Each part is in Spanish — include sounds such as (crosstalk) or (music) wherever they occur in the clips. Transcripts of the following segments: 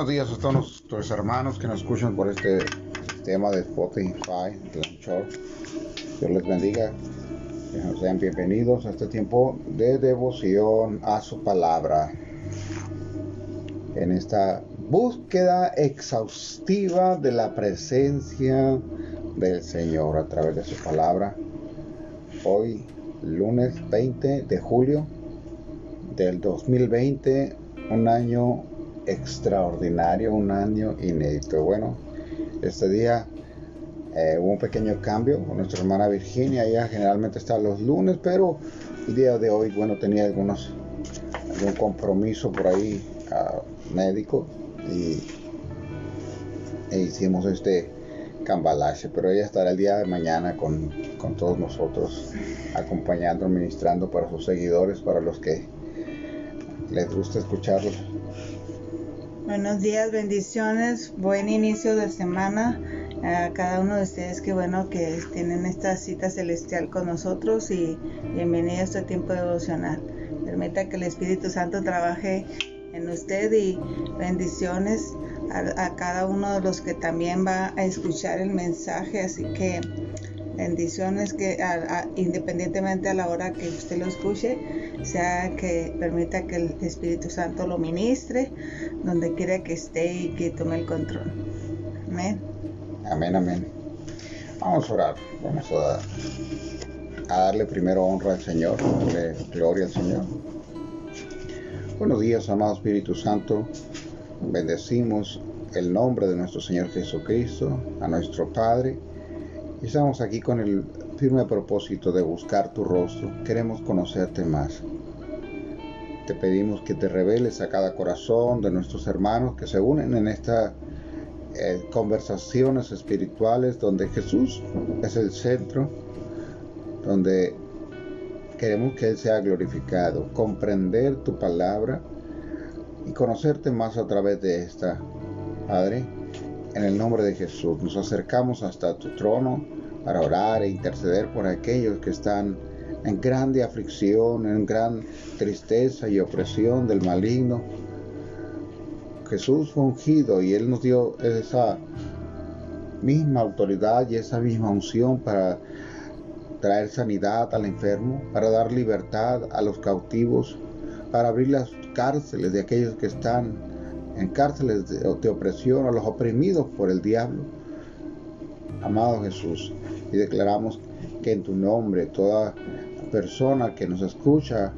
Buenos días a todos nuestros hermanos que nos escuchan por este tema de Spotify, Show. Dios les bendiga. Sean bienvenidos a este tiempo de devoción a su palabra. En esta búsqueda exhaustiva de la presencia del Señor a través de su palabra. Hoy, lunes 20 de julio del 2020, un año extraordinario, un año inédito. Bueno, este día eh, hubo un pequeño cambio con nuestra hermana Virginia. Ella generalmente está los lunes, pero el día de hoy, bueno, tenía algunos algún compromiso por ahí uh, médico y e hicimos este cambalache. Pero ella estará el día de mañana con, con todos nosotros, acompañando, ministrando para sus seguidores, para los que les gusta escucharlos Buenos días, bendiciones, buen inicio de semana a cada uno de ustedes. Qué bueno que tienen esta cita celestial con nosotros y bienvenido a este tiempo devocional. Permita que el Espíritu Santo trabaje en usted y bendiciones a, cada uno de los que también va a escuchar el mensaje. Así que bendiciones que independientemente a la hora que usted lo escuche, sea que permita que el Espíritu Santo lo ministre donde quiera que esté y que tome el control. Amén. Amén, amén. Vamos a orar. Vamos a, darle primero honra al Señor, darle gloria al Señor. Buenos días, amado Espíritu Santo. Bendecimos el nombre de nuestro Señor Jesucristo, a nuestro Padre. Y estamos aquí con el firme propósito de buscar tu rostro. Queremos conocerte más. Te pedimos que te reveles a cada corazón de nuestros hermanos que se unen en estas eh, conversaciones espirituales donde Jesús es el centro, donde queremos que Él sea glorificado, comprender tu palabra y conocerte más a través de esta. Padre, en el nombre de Jesús nos acercamos hasta tu trono para orar e interceder por aquellos que están en grande aflicción, en gran tristeza y opresión del maligno. Jesús fue ungido y Él nos dio esa misma autoridad y esa misma unción para traer sanidad al enfermo, para dar libertad a los cautivos, para abrir las cárceles de aquellos que están en cárceles de, opresión, a los oprimidos por el diablo. Amado Jesús, y declaramos que en tu nombre toda persona que nos escucha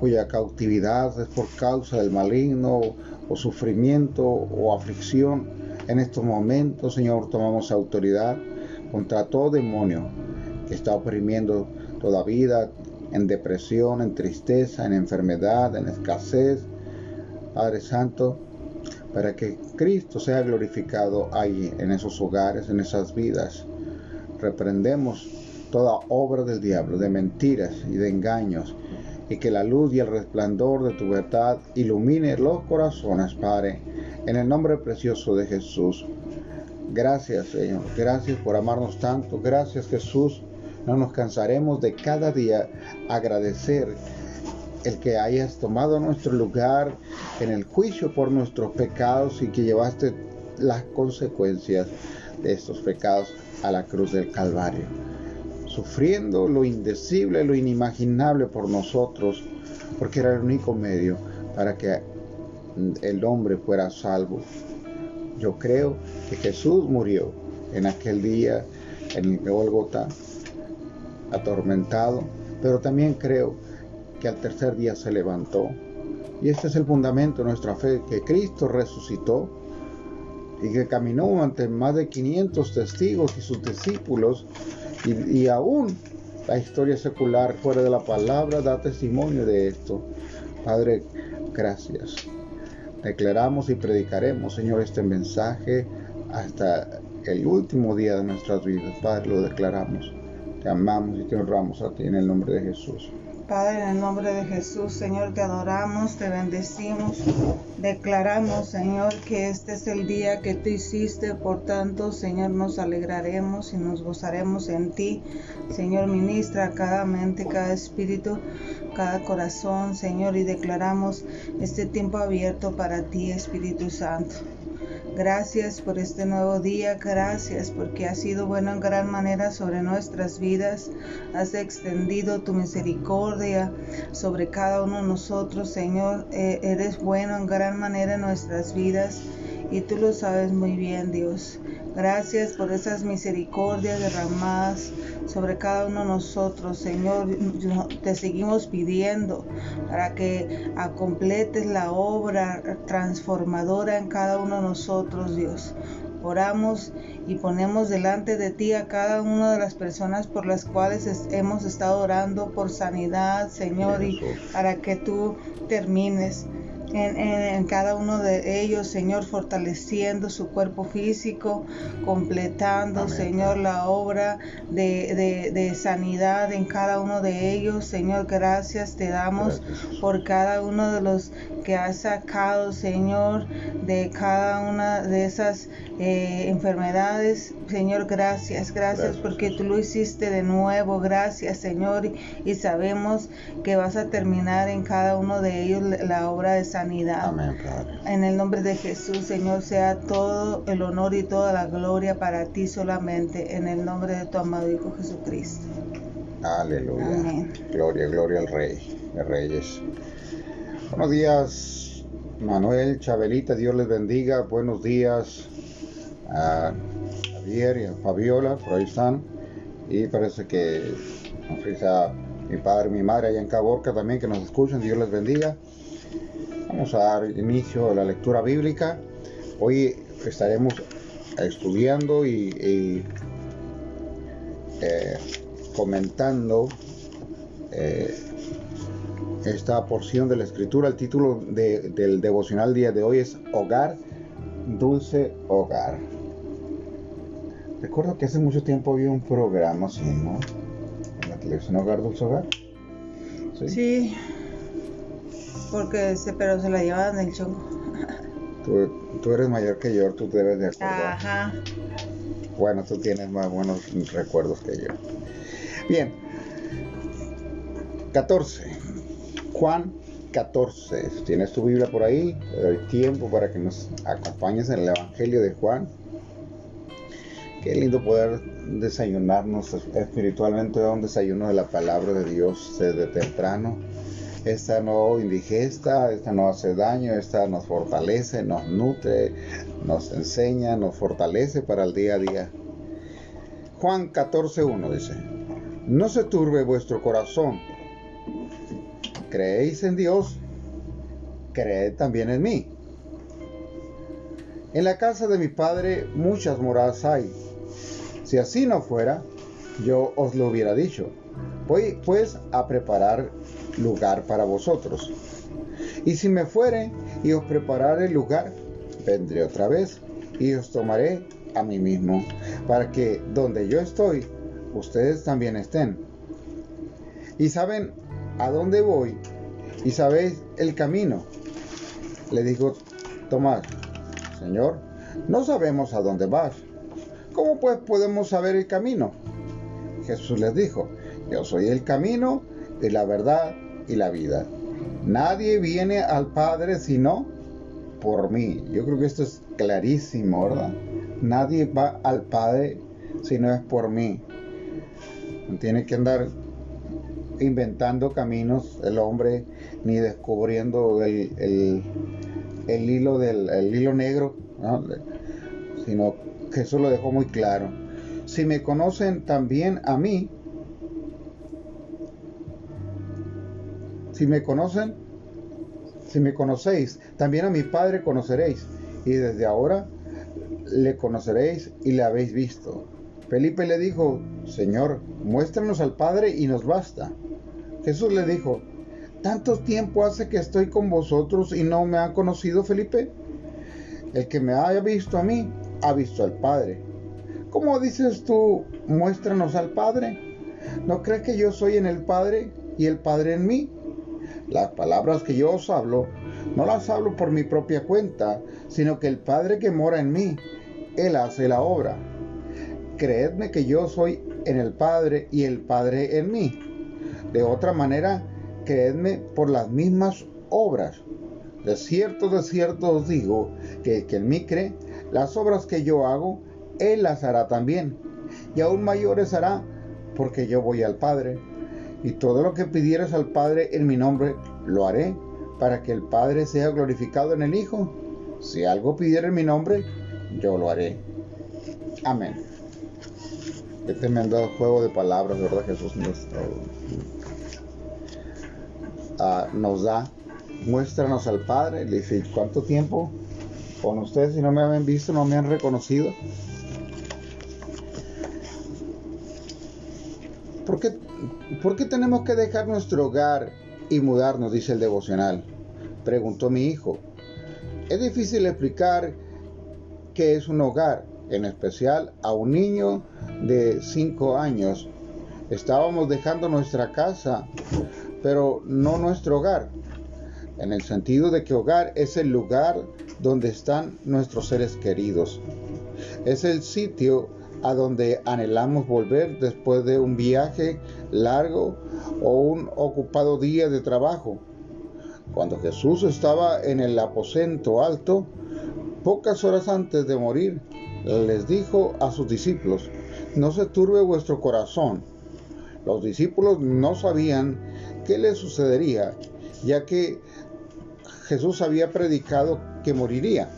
cuya cautividad es por causa del maligno o sufrimiento o aflicción, en estos momentos, Señor, tomamos autoridad contra todo demonio que está oprimiendo toda vida en depresión, en tristeza, en enfermedad, en escasez. Padre Santo, para que Cristo sea glorificado ahí, en esos hogares, en esas vidas. Reprendemos toda obra del diablo, de mentiras y de engaños, y que la luz y el resplandor de tu verdad ilumine los corazones, Padre, en el nombre precioso de Jesús. Gracias, Señor, gracias por amarnos tanto, gracias Jesús. No nos cansaremos de cada día agradecer el que hayas tomado nuestro lugar en el juicio por nuestros pecados y que llevaste las consecuencias de estos pecados a la cruz del Calvario sufriendo lo indecible, lo inimaginable por nosotros, porque era el único medio para que el hombre fuera salvo. Yo creo que Jesús murió en aquel día en el Golgota, atormentado, pero también creo que al tercer día se levantó. Y este es el fundamento de nuestra fe, que Cristo resucitó y que caminó ante más de 500 testigos y sus discípulos y, aún la historia secular fuera de la palabra da testimonio de esto. Padre, gracias. Declaramos y predicaremos, Señor, este mensaje hasta el último día de nuestras vidas. Padre, lo declaramos. Te amamos y te honramos a ti en el nombre de Jesús. Padre, en el nombre de Jesús, Señor, te adoramos, te bendecimos, declaramos, Señor, que este es el día que tú hiciste, por tanto, Señor, nos alegraremos y nos gozaremos en ti. Señor, ministra cada mente, cada espíritu, cada corazón, Señor, y declaramos este tiempo abierto para ti, Espíritu Santo. Gracias por este nuevo día, gracias porque has sido bueno en gran manera sobre nuestras vidas, has extendido tu misericordia sobre cada uno de nosotros, Señor, e-, eres bueno en gran manera en nuestras vidas y tú lo sabes muy bien, Dios. Gracias por esas misericordias derramadas sobre cada uno de nosotros, Señor. Te seguimos pidiendo para que completes la obra transformadora en cada uno de nosotros, Dios. Oramos y ponemos delante de ti a cada una de las personas por las cuales hemos estado orando por sanidad, Señor, y para que tú termines en, cada uno de ellos, Señor, fortaleciendo su cuerpo físico, completando, Señor, la obra de, de, sanidad en cada uno de ellos. Señor, gracias te damos por cada uno de los que has sacado, Señor, de cada una de esas eh, enfermedades. Señor, gracias, gracias, porque tú lo hiciste de nuevo. Gracias, Señor, y, sabemos que vas a terminar en cada uno de ellos la obra de sanidad. En el nombre de Jesús, Señor, sea todo el honor y toda la gloria para ti solamente, en el nombre de tu amado Hijo Jesucristo. Aleluya. Gloria, gloria al Rey de Reyes. Buenos días, Manuel, Chabelita, Dios les bendiga. Buenos días a Javier y a Fabiola, por ahí están. Y parece que a mi padre y mi madre allá en Caborca también que nos escuchan, Dios les bendiga. Vamos a dar inicio a la lectura bíblica. Hoy estaremos estudiando y, eh, comentando eh, esta porción de la escritura. El título del devocional día de hoy es Hogar, Dulce Hogar. Recuerdo que hace mucho tiempo había un programa así, ¿no? En la televisión Hogar, Dulce Hogar. Sí. Porque se, pero se la llevaban del chongo. Tú, eres mayor que yo, tú debes de acordar. Ajá. Bueno, tú tienes más buenos recuerdos que yo. Bien. 14. Juan 14. tienes tu Biblia por ahí, el tiempo para que nos acompañes en el Evangelio de Juan. Qué lindo poder desayunarnos espiritualmente, un desayuno de la palabra de Dios desde temprano. Esta no indigesta, esta no hace daño, esta nos fortalece, nos nutre, nos enseña, nos fortalece para el día a día. Juan 14.1 dice, no se turbe vuestro corazón creéis en Dios, creed también en mí. En la casa de mi Padre muchas moradas hay. Si así no fuera, yo os lo hubiera dicho. Voy pues a preparar lugar para vosotros. Y si me fuere y os prepararé lugar, vendré otra vez y os tomaré a mí mismo, para que donde yo estoy, ustedes también estén. Y saben ¿a dónde voy? ¿Y sabéis el camino? Le dijo Tomás, Señor, no sabemos a dónde vas. ¿Cómo pues podemos saber el camino? Jesús les dijo, yo soy el camino y la verdad y la vida. Nadie viene al Padre sino por mí. Yo creo que esto es clarísimo, ¿verdad? Nadie va al Padre si no es por mí. Tiene que andar inventando caminos el hombre ni descubriendo el, el, hilo del el hilo negro, sino que eso lo dejó muy claro. Si me conocen también a mí, si me conocen, si me conocéis, también a mi Padre conoceréis, y desde ahora le conoceréis y le habéis visto. Felipe le dijo, Señor, muéstranos al Padre y nos basta. Jesús le dijo, ¿tanto tiempo hace que estoy con vosotros y no me han conocido, Felipe? El que me haya visto a mí, ha visto al Padre. ¿Cómo dices tú, muéstranos al Padre? ¿No crees que yo soy en el Padre y el Padre en mí. Las palabras que yo os hablo, no las hablo por mi propia cuenta, sino que el Padre que mora en mí, Él hace la obra. Creedme que yo soy en el Padre y el Padre en mí. De otra manera, creedme por las mismas obras. De cierto, de cierto os digo que, que en mí cree, las obras que yo hago, Él las hará también. Y aún mayores hará, porque yo voy al Padre. Y todo lo que pidieras al Padre en mi nombre, lo haré, para que el Padre sea glorificado en el Hijo. Si algo pidiera en mi nombre, yo lo haré. Amén. Qué tremendo juego de palabras, ¿verdad? Jesús nos, uh, nos da. Muéstranos al Padre. Le dice, ¿cuánto tiempo con ustedes? Si no me habían visto, no me han reconocido. ¿Por qué, ¿Por qué tenemos que dejar nuestro hogar y mudarnos? Dice el devocional. Preguntó mi hijo. Es difícil explicar qué es un hogar, en especial a un niño de 5 años. Estábamos dejando nuestra casa, pero no nuestro hogar, en el sentido de que hogar es el lugar donde están nuestros seres queridos. Es el sitio a donde anhelamos volver después de un viaje largo o un ocupado día de trabajo. Cuando Jesús estaba en el aposento alto, pocas horas antes de morir, les dijo a sus discípulos, no se turbe vuestro corazón. Los discípulos no sabían qué les sucedería, ya que Jesús había predicado que moriría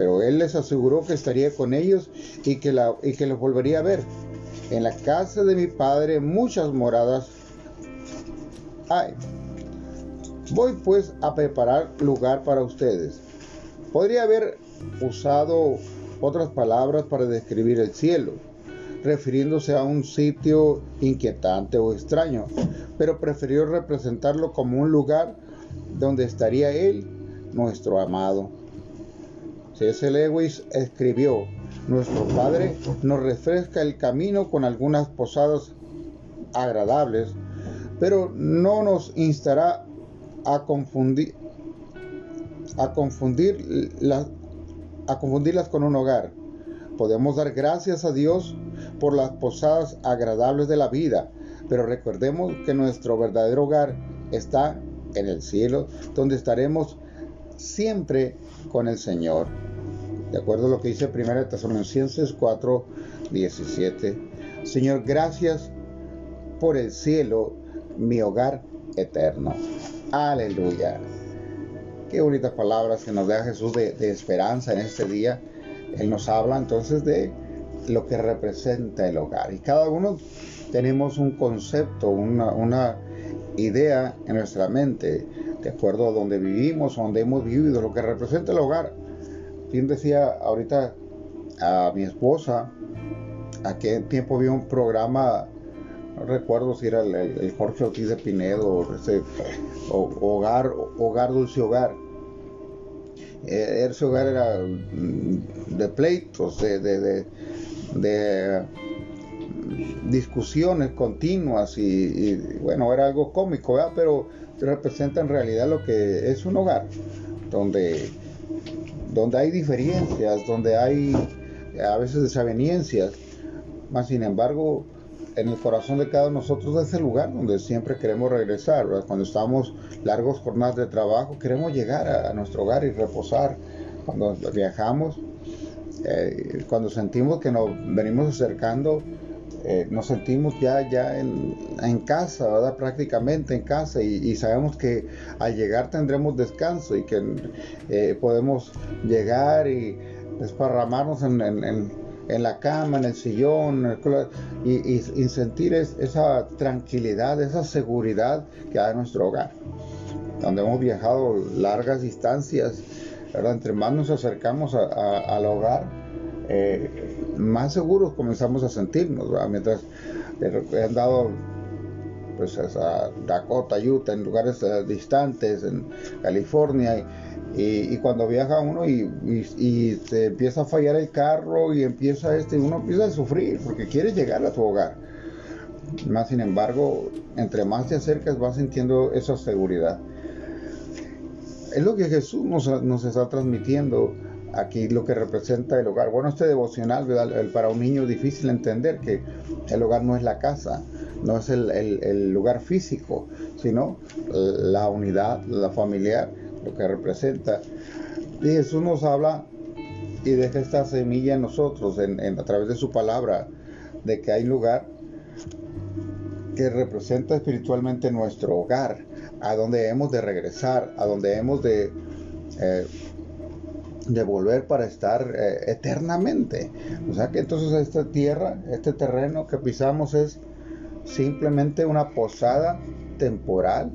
pero él les aseguró que estaría con ellos y que, los volvería a ver. En la casa de mi padre muchas moradas hay. Voy pues a preparar lugar para ustedes. Podría haber usado otras palabras para describir el cielo, refiriéndose a un sitio inquietante o extraño, pero prefirió representarlo como un lugar donde estaría Él, nuestro amado. C.S. Lewis escribió, nuestro Padre nos refresca el camino con algunas posadas agradables, pero no nos instará a confundir a confundir a confundirlas con un hogar. Podemos dar gracias a Dios por las posadas agradables de la vida, pero recordemos que nuestro verdadero hogar está en el cielo, donde estaremos siempre con el Señor de acuerdo a lo que dice 1 Tesalonicenses 4, 17. Señor, gracias por el cielo, mi hogar eterno. Aleluya. Qué bonitas palabras que nos da Jesús de, esperanza en este día. Él nos habla entonces de lo que representa el hogar. Y cada uno tenemos un concepto, una, una idea en nuestra mente, de acuerdo a donde vivimos, donde hemos vivido, lo que representa el hogar. Quien decía ahorita a mi esposa, a qué tiempo vi un programa, no recuerdo si era el, Jorge Ortiz de Pinedo o, ese, Hogar, Hogar Dulce Hogar. Eh, ese hogar era mm, de pleitos, de, de, discusiones continuas y, bueno, era algo cómico, pero representa en realidad lo que es un hogar, donde donde hay diferencias, donde hay a veces desavenencias, más sin embargo, en el corazón de cada uno de nosotros es el lugar donde siempre queremos regresar. Cuando estamos largos jornadas de trabajo, queremos llegar a, nuestro hogar y reposar. Cuando viajamos, eh, cuando sentimos que nos venimos acercando eh, nos sentimos ya, ya en, casa, ¿verdad? Prácticamente en casa y, sabemos que al llegar tendremos descanso y que eh, podemos llegar y desparramarnos en, en, la cama, en el sillón y, sentir esa tranquilidad, esa seguridad que da nuestro hogar. Donde hemos viajado largas distancias, ¿verdad? Entre más nos acercamos al hogar, eh, más seguros comenzamos a sentirnos, mientras he andado pues a Dakota, Utah, en lugares eh, distantes, en California, y, cuando viaja uno y, se empieza a fallar el carro y empieza este, uno empieza a sufrir porque quiere llegar a su hogar. Más sin embargo, entre más te acercas vas sintiendo esa seguridad. Es lo que Jesús nos, está transmitiendo aquí, lo que representa el hogar. Bueno, este devocional, para un niño es difícil entender que el hogar no es la casa, no es el, lugar físico, sino la unidad, la familiar, lo que representa. Y Jesús nos habla y deja esta semilla en nosotros, a través de su palabra, de que hay lugar que representa espiritualmente nuestro hogar, a donde hemos de regresar, a donde hemos de, eh, de volver para estar eh, eternamente. O sea que entonces esta tierra, este terreno que pisamos es simplemente una posada temporal.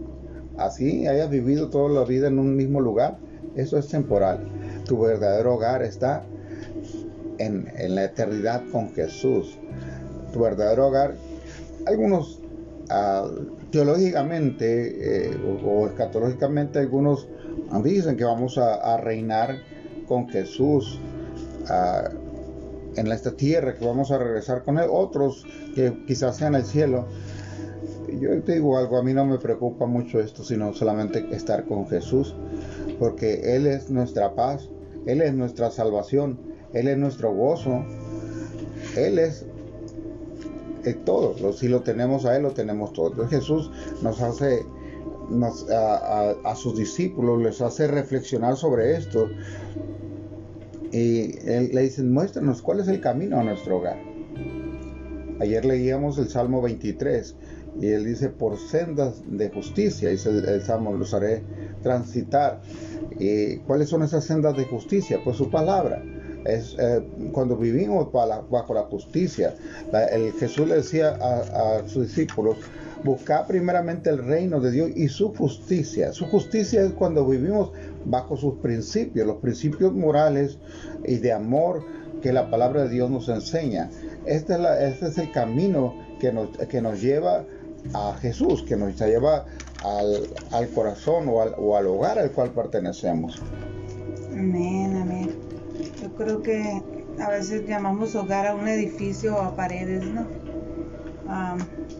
Así hayas vivido toda la vida en un mismo lugar, eso es temporal. Tu verdadero hogar está en, la eternidad con Jesús. Tu verdadero hogar, algunos ah, teológicamente eh, o, escatológicamente algunos dicen que vamos a, reinar con Jesús ah, en esta tierra, que vamos a regresar con Él. Otros que quizás sean el cielo. Yo te digo algo, a mí no me preocupa mucho esto, sino solamente estar con Jesús, porque Él es nuestra paz, Él es nuestra salvación, Él es nuestro gozo, Él es todo. Si lo tenemos a Él, lo tenemos todo. Jesús nos hace, a, sus discípulos les hace reflexionar sobre esto. Y él, le dicen, muéstranos cuál es el camino a nuestro hogar. Ayer leíamos el Salmo 23 y él dice, por sendas de justicia, dice el, Salmo, los haré transitar. ¿Y cuáles son esas sendas de justicia? Pues su palabra es eh, cuando vivimos bajo la justicia. el Jesús le decía a, sus discípulos, buscar primeramente el reino de Dios y su justicia. Su justicia es cuando vivimos bajo sus principios, los principios morales y de amor que la palabra de Dios nos enseña. Este es, este es el camino que nos, que nos lleva a Jesús, que nos lleva al, corazón o al, o al hogar al cual pertenecemos. Amén, amén. Yo creo que a veces llamamos hogar a un edificio o a paredes, ¿no?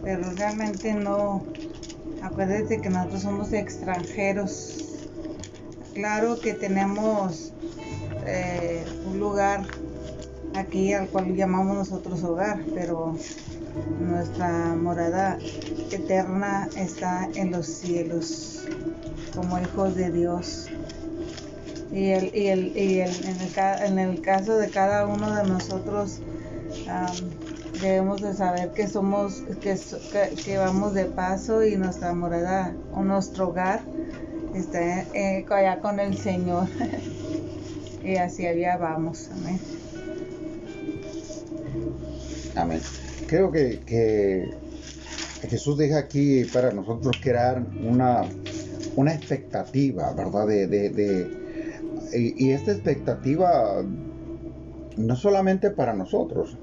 Pero realmente no. Acuérdate que nosotros somos extranjeros. Claro que tenemos eh, un lugar aquí al cual llamamos nosotros hogar, pero nuestra morada eterna está en los cielos como hijos de Dios. Y, el, y, el, y el, en, el, en, el, caso de cada uno de nosotros debemos de saber que somos, que, que, vamos de paso y nuestra morada o nuestro hogar está eh, allá con el Señor. (laughs) y así allá vamos. Amén. Amén. Creo que, que Jesús deja aquí para nosotros crear una, una expectativa, ¿verdad? de, de y, esta expectativa no solamente para nosotros,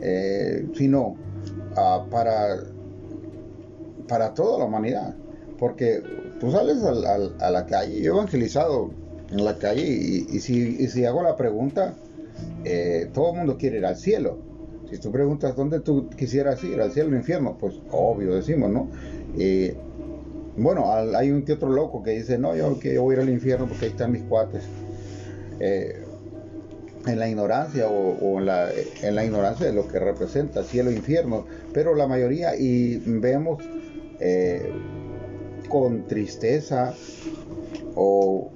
eh, sino ah, para, para toda la humanidad. Porque tú sales a la calle, yo he evangelizado en la calle y, si, hago la pregunta, eh, todo el mundo quiere ir al cielo. Si tú preguntas dónde tú quisieras ir, al cielo o al infierno, pues obvio decimos, ¿no? bueno, hay un que otro loco que dice, no, yo, que voy a ir al infierno porque ahí están mis cuates. Eh, en la ignorancia o, en, la, ignorancia de lo que representa cielo e infierno, pero la mayoría y vemos eh, con tristeza o,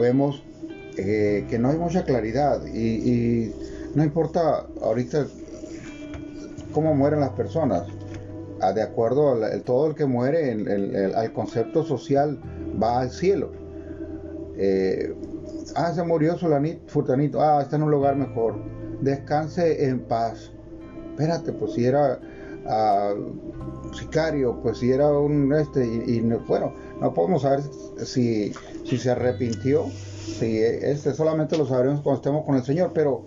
vemos eh, que no hay mucha claridad y, no importa ahorita cómo mueren las personas, de acuerdo al todo el que muere, el, al concepto social va al cielo. Eh, ah, se murió Solanito, Furtanito, ah, está en un lugar mejor. Descanse en paz. Espérate, pues si era ah, sicario, pues si era un este, y, bueno, no podemos saber si, si se arrepintió, si este solamente lo sabremos cuando estemos con el Señor, pero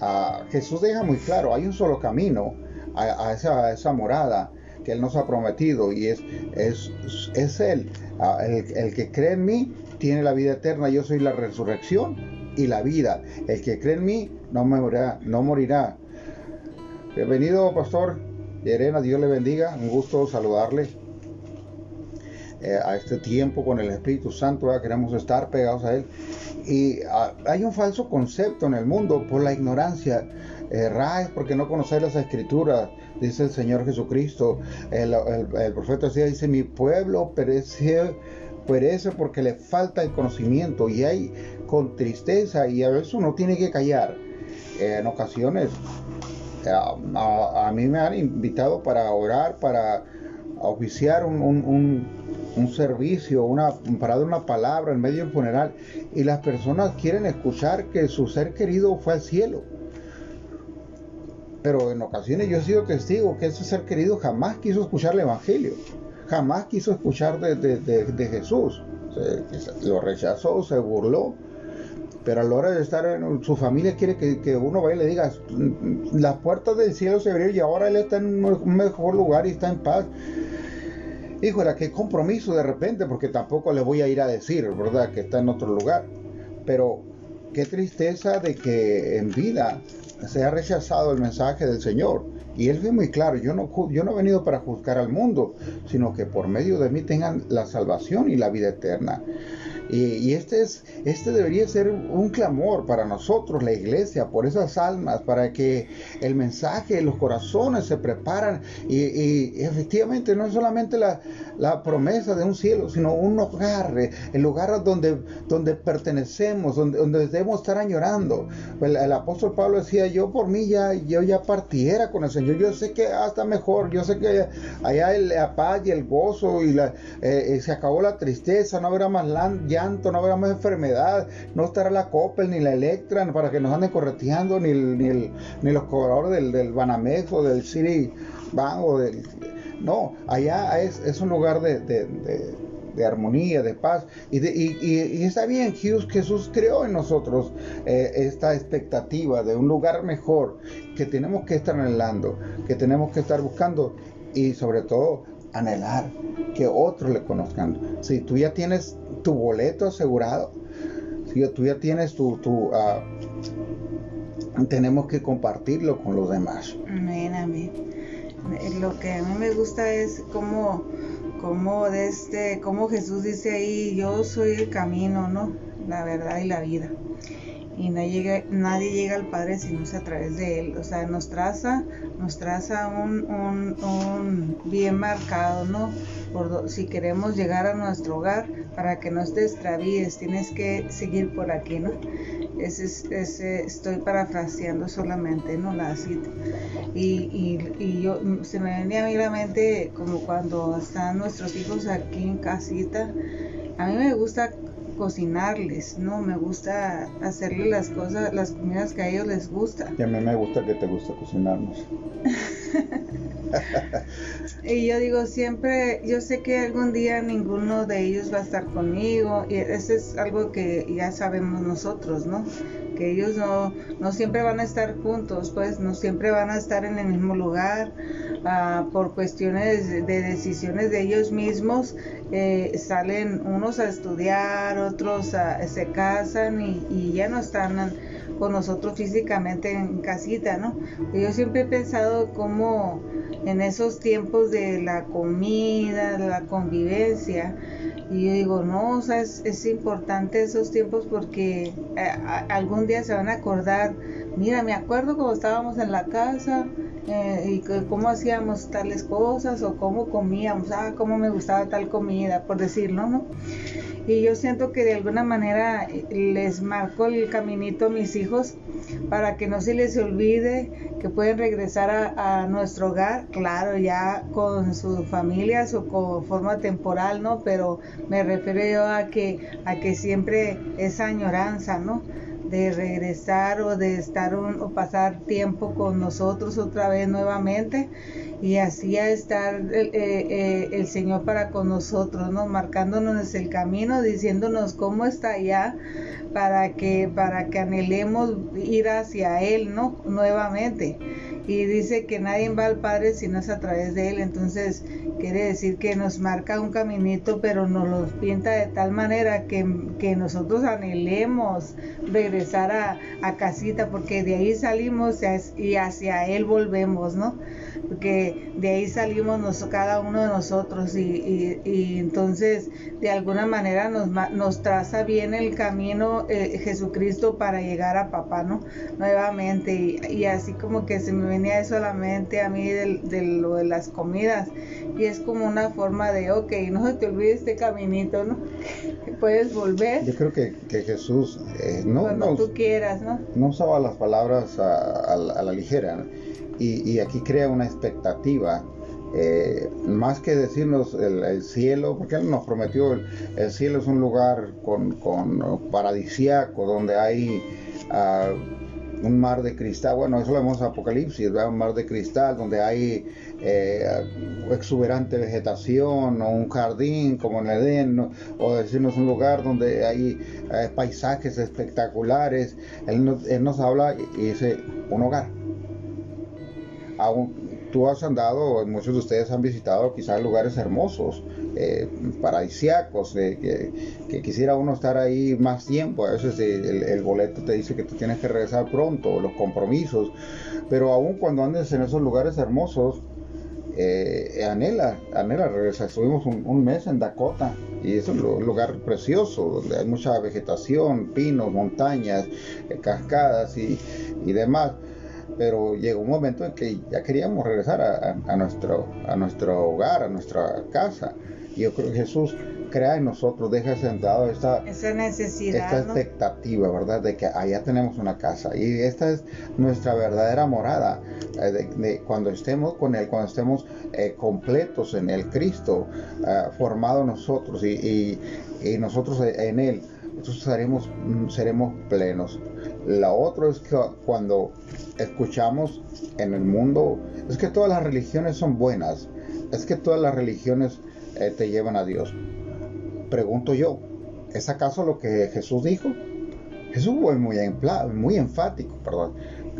ah, Jesús deja muy claro, hay un solo camino a, esa, esa morada que Él nos ha prometido y es, es, es Él. Ah, el, que cree en mí tiene la vida eterna. Yo soy la resurrección y la vida. El que cree en mí no morirá. No morirá. Bienvenido, pastor. Yerena, Dios le bendiga, un gusto saludarle eh, a este tiempo con el Espíritu Santo, queremos estar pegados a Él. Y ah, hay un falso concepto en el mundo por la ignorancia. Eh, porque no conocéis las escrituras, dice el Señor Jesucristo. El, profeta decía, dice, mi pueblo perece, perece porque le falta el conocimiento. Y hay con tristeza, y a veces uno tiene que callar. en ocasiones a, mí me han invitado para orar, para oficiar un, servicio, una, para dar una palabra en medio del funeral, y las personas quieren escuchar que su ser querido fue al cielo. Pero en ocasiones yo he sido testigo que ese ser querido jamás quiso escuchar el Evangelio, jamás quiso escuchar de, Jesús. lo rechazó, se burló pero a la hora de estar en su familia quiere que, uno vaya y le diga, las puertas del cielo se abrieron y ahora él está en un mejor lugar y está en paz. Híjole, qué compromiso de repente, porque tampoco le voy a ir a decir, ¿verdad?, que está en otro lugar. Pero qué tristeza de que en vida se ha rechazado el mensaje del Señor. Y él fue muy claro, yo no, yo no he venido para juzgar al mundo, sino que por medio de mí tengan la salvación y la vida eterna. Y, este, es, este debería ser un clamor para nosotros, la iglesia, por esas almas, para que el mensaje, los corazones se preparan y, efectivamente no es solamente la, promesa de un cielo, sino un hogar, el lugar donde, donde pertenecemos, donde, donde debemos estar añorando. El, apóstol Pablo decía, yo por mí ya, yo ya partiera con el Señor, yo sé que hasta mejor, yo sé que allá el, la y el gozo y la, eh, eh, se acabó la tristeza, no habrá más ya no más enfermedad, no estará la Coppel ni la Electra para que nos anden correteando, ni, ni, los cobradores del, del Banamex o del City Bank o del... No, allá es, un lugar de, armonía, de paz. Y, y, está bien, Jesús creó en nosotros eh, esta expectativa de un lugar mejor que tenemos que estar anhelando, que tenemos que estar buscando y sobre todo anhelar que otros le conozcan. Si tú ya tienes tu boleto asegurado, si tú ya tienes tu, tu uh, tenemos que compartirlo con los demás. Amén, amén. Lo que a mí me gusta es cómo, cómo, de este, cómo Jesús dice ahí, yo soy el camino, ¿no? La verdad y la vida y nadie llega, nadie llega al Padre si no es a través de Él. O sea, nos traza, nos traza un, un, bien marcado, ¿no? Por, si queremos llegar a nuestro hogar, para que no te extravíes, tienes que seguir por aquí, ¿no? Ese, ese, estoy parafraseando solamente, ¿no? La cita. Y, y, y yo, se me venía a mí la mente como cuando están nuestros hijos aquí en casita. A mí me gusta cocinarles, ¿no? Me gusta hacerle las cosas, las comidas que a ellos les gusta. Y a mí me gusta que te guste cocinarnos. (laughs) y yo digo siempre, yo sé que algún día ninguno de ellos va a estar conmigo y eso es algo que ya sabemos nosotros, ¿no? Que ellos no, no siempre van a estar juntos, pues no siempre van a estar en el mismo lugar ah, por cuestiones de decisiones de ellos mismos. Eh, salen unos a estudiar, otros se casan y, y ya no están con nosotros físicamente en casita, ¿no? Yo siempre he pensado cómo en esos tiempos de la comida, de la convivencia, y yo digo, no, o sea, es, importante esos tiempos porque eh, algún día se van a acordar, mira, me acuerdo cuando estábamos en la casa eh, y cómo hacíamos tales cosas o cómo comíamos, ah, cómo me gustaba tal comida, por decirlo, ¿no? y yo siento que de alguna manera eh, les marco el caminito a mis hijos para que no se les olvide que pueden regresar a, nuestro hogar, claro, ya con sus familias o con forma temporal, ¿no? Pero me refiero yo a que, a que siempre esa añoranza, ¿no? De regresar o de estar o pasar tiempo con nosotros otra vez nuevamente y así a estar eh, eh, el Señor para con nosotros, ¿no? marcándonos el camino, diciéndonos cómo está allá para que, para que anhelemos ir hacia Él ¿no? nuevamente. Y dice que nadie va al Padre si no es a través de Él. Entonces quiere decir que nos marca un caminito, pero nos lo pinta de tal manera que, que nosotros anhelemos regresar a, a casita, porque de ahí salimos y hacia Él volvemos, ¿no? Porque de ahí salimos cada uno de nosotros y, entonces de alguna manera nos, nos traza bien el camino eh, Jesucristo para llegar a papá, ¿no? Nuevamente y, así como que se me venía eso a la mente a mí de, lo de las comidas y es como una forma de, ok, no se te olvide este caminito, ¿no? (laughs) Puedes volver. Yo creo que, Jesús eh, no, Cuando tú quieras, ¿no? No usaba las palabras a, la ligera y, aquí crea una expectativa. Eh, más que decirnos el, cielo, porque Él nos prometió el, cielo es un lugar con, con paradisiaco, donde hay uh, un mar de cristal, bueno, eso lo vemos en Apocalipsis, un mar de cristal donde hay eh, exuberante vegetación o un jardín como en Edén, o decirnos un lugar donde hay eh, paisajes espectaculares. Él nos, habla y dice un hogar. Aún, tú has andado, muchos de ustedes han visitado quizás lugares hermosos, eh, paradisiacos, que, quisiera uno estar ahí más tiempo. A veces el, boleto te dice que tú tienes que regresar pronto, los compromisos. Pero aún cuando andes en esos lugares hermosos, eh, anhela, anhela regresar. Estuvimos un, mes en Dakota y es un lugar precioso donde hay mucha vegetación, pinos, montañas, eh, cascadas y demás pero llegó un momento en que ya queríamos regresar a, nuestro, a nuestro hogar, a nuestra casa. Y yo creo que Jesús crea en nosotros, deja sentado esta, Esa necesidad, esta expectativa, ¿verdad? De que allá tenemos una casa. Y esta es nuestra verdadera morada. Eh, de, cuando estemos con Él, cuando estemos eh, completos en el Cristo, uh, formado nosotros y, y, nosotros en Él, entonces seremos, mm, seremos plenos. La otra es que cuando escuchamos en el mundo, es que todas las religiones son buenas, es que todas las religiones eh, te llevan a Dios. Pregunto yo, ¿es acaso lo que Jesús dijo? Jesús fue muy, muy enfático, perdón.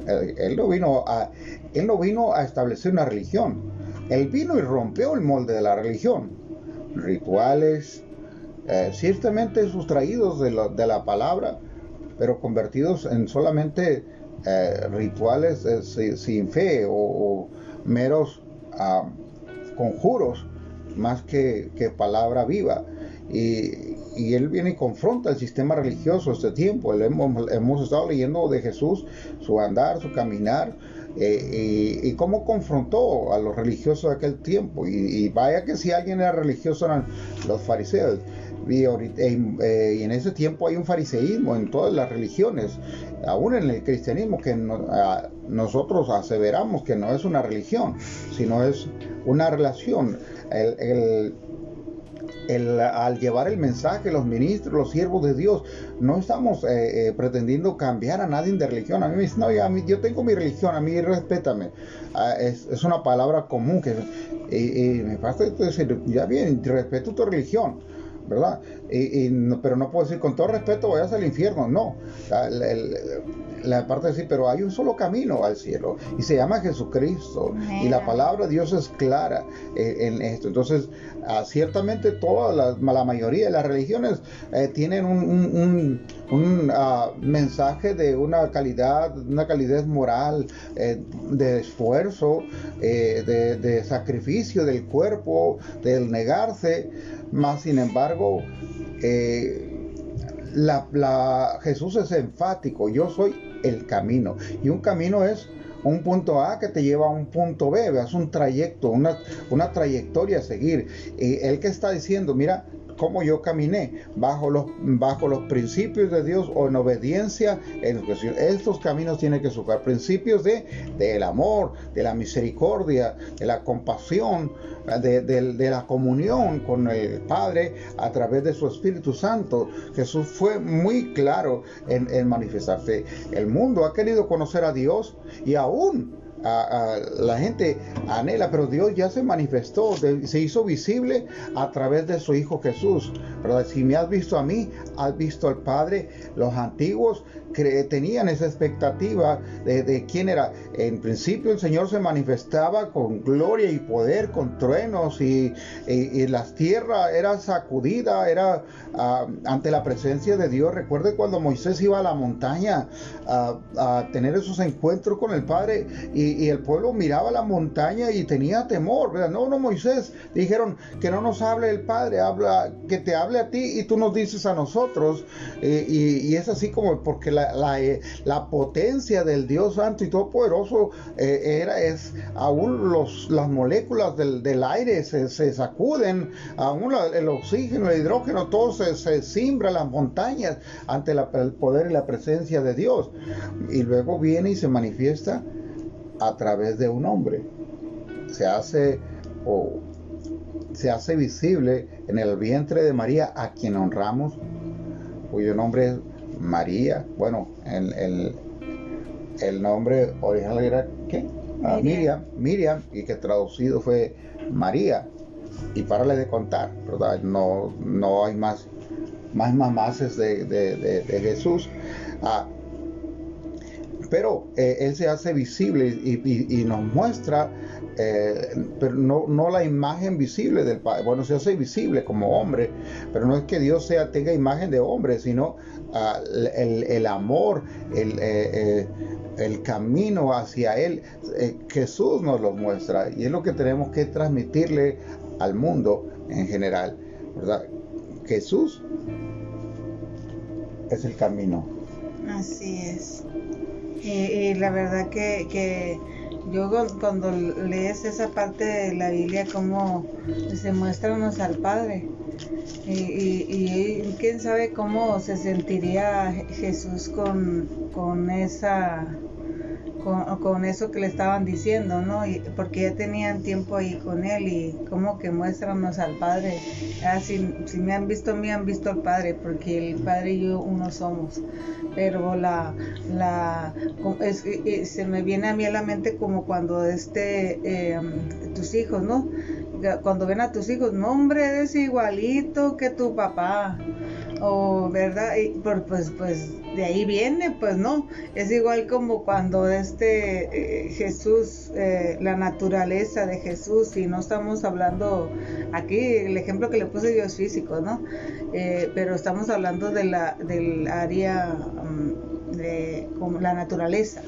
Él, no vino a, él no vino a establecer una religión. Él vino y rompió el molde de la religión. Rituales, eh, ciertamente sustraídos de, de, la palabra, pero convertidos en solamente eh, rituales sin fe o, meros ah, conjuros más que, palabra viva. Y, él viene y confronta el sistema religioso este tiempo. hemos, hemos, estado leyendo de Jesús, su andar, su caminar, eh, y, cómo confrontó a los religiosos de aquel tiempo. Y, vaya que si alguien era religioso eran los fariseos. Y, eh, y, en ese tiempo hay un fariseísmo en todas las religiones, aún en el cristianismo, que nosotros aseveramos que no es una religión, sino es una relación el, al llevar el mensaje, los ministros, los siervos de Dios, no estamos eh, eh, pretendiendo cambiar a nadie de religión. A mí me dicen, no, yo tengo mi religión, a mí respétame. Ah, es, una palabra común que y, me pasa decir, ya bien, respeto tu religión. ¿Verdad? Y, pero no puedo decir con todo respeto vayas al infierno, no. La, parte de decir, pero hay un solo camino al cielo y se llama Jesucristo y la palabra de Dios es clara eh, en esto. Entonces, ah, ciertamente toda la, mayoría de las religiones eh, tienen un, ah, mensaje de una calidad, una calidad moral, eh, de esfuerzo, de, de sacrificio del cuerpo, del negarse más sin embargo, eh, la, Jesús es enfático, yo soy el camino. Y un camino es un punto A que te lleva a un punto B, es un trayecto, una, una trayectoria a seguir. Y el que está diciendo, mira, cómo yo caminé bajo los, bajo los principios de Dios o en obediencia. En estos caminos tienen que sujar principios de del amor, de la misericordia, de la compasión, de, la comunión con el Padre a través de su Espíritu Santo. Jesús fue muy claro en, en manifestarse. El mundo ha querido conocer a Dios y aún la gente anhela, pero Dios ya se manifestó, se hizo visible a través de su Hijo Jesús. Si me has visto a mí, has visto al Padre. Los antiguos tenían esa expectativa de, quién era. En principio el Señor se manifestaba con gloria y poder, con truenos y, y, la tierra era sacudida, era ah, ante la presencia de Dios. Recuerde cuando Moisés iba a la montaña a, tener esos encuentros con el Padre y, el pueblo miraba la montaña y tenía temor. No, no, Moisés, dijeron que no nos hable el Padre, habla, que te hable a ti y tú nos dices a nosotros. Eh, y, es así como porque la, la, eh, la, potencia del Dios Santo y Todopoderoso eh, era, es, aún las moléculas del, aire se, sacuden, aún el oxígeno, el hidrógeno, todo se, se simbra las montañas ante el poder y la presencia de Dios. Y luego viene y se manifiesta a través de un hombre. Se hace o se hace visible en el vientre de María a quien honramos, cuyo nombre María. Bueno, el, el, nombre original era ¿qué? Ah, Miriam. Miriam, y que traducido fue María. Y párale de contar, ¿verdad? No, no hay más, más mamaces de, de, Jesús. Ah, pero eh, Él se hace visible y, nos muestra, eh, pero no, no, la imagen visible del Padre. Bueno, se hace visible como hombre, pero no es que Dios sea, tenga imagen de hombre, sino ah, el, amor, eh, el, camino hacia Él. Jesús nos lo muestra y es lo que tenemos que transmitirle al mundo en general. Jesús es el camino. Así es. Y, la verdad que yo cuando lees esa parte de la Biblia, como se muéstranos al Padre. Y, y, quién sabe cómo se sentiría Jesús con, con esa con, eso que le estaban diciendo, ¿no? Y, porque ya tenían tiempo ahí con él y como que muéstranos al Padre. Ah, si, si, me han visto mí, han visto al Padre, porque el Padre y yo uno somos. Pero la, la es, se me viene a mí a la mente como cuando este, em, tus hijos, ¿no? Cuando ven a tus hijos, no hombre, eres igualito que tu papá o verdad y pues pues de ahí viene pues no es igual como cuando este eh, Jesús eh, la naturaleza de Jesús y no estamos hablando aquí el ejemplo que le puse yo es físico no eh, pero estamos hablando de la del área mm, de como la naturaleza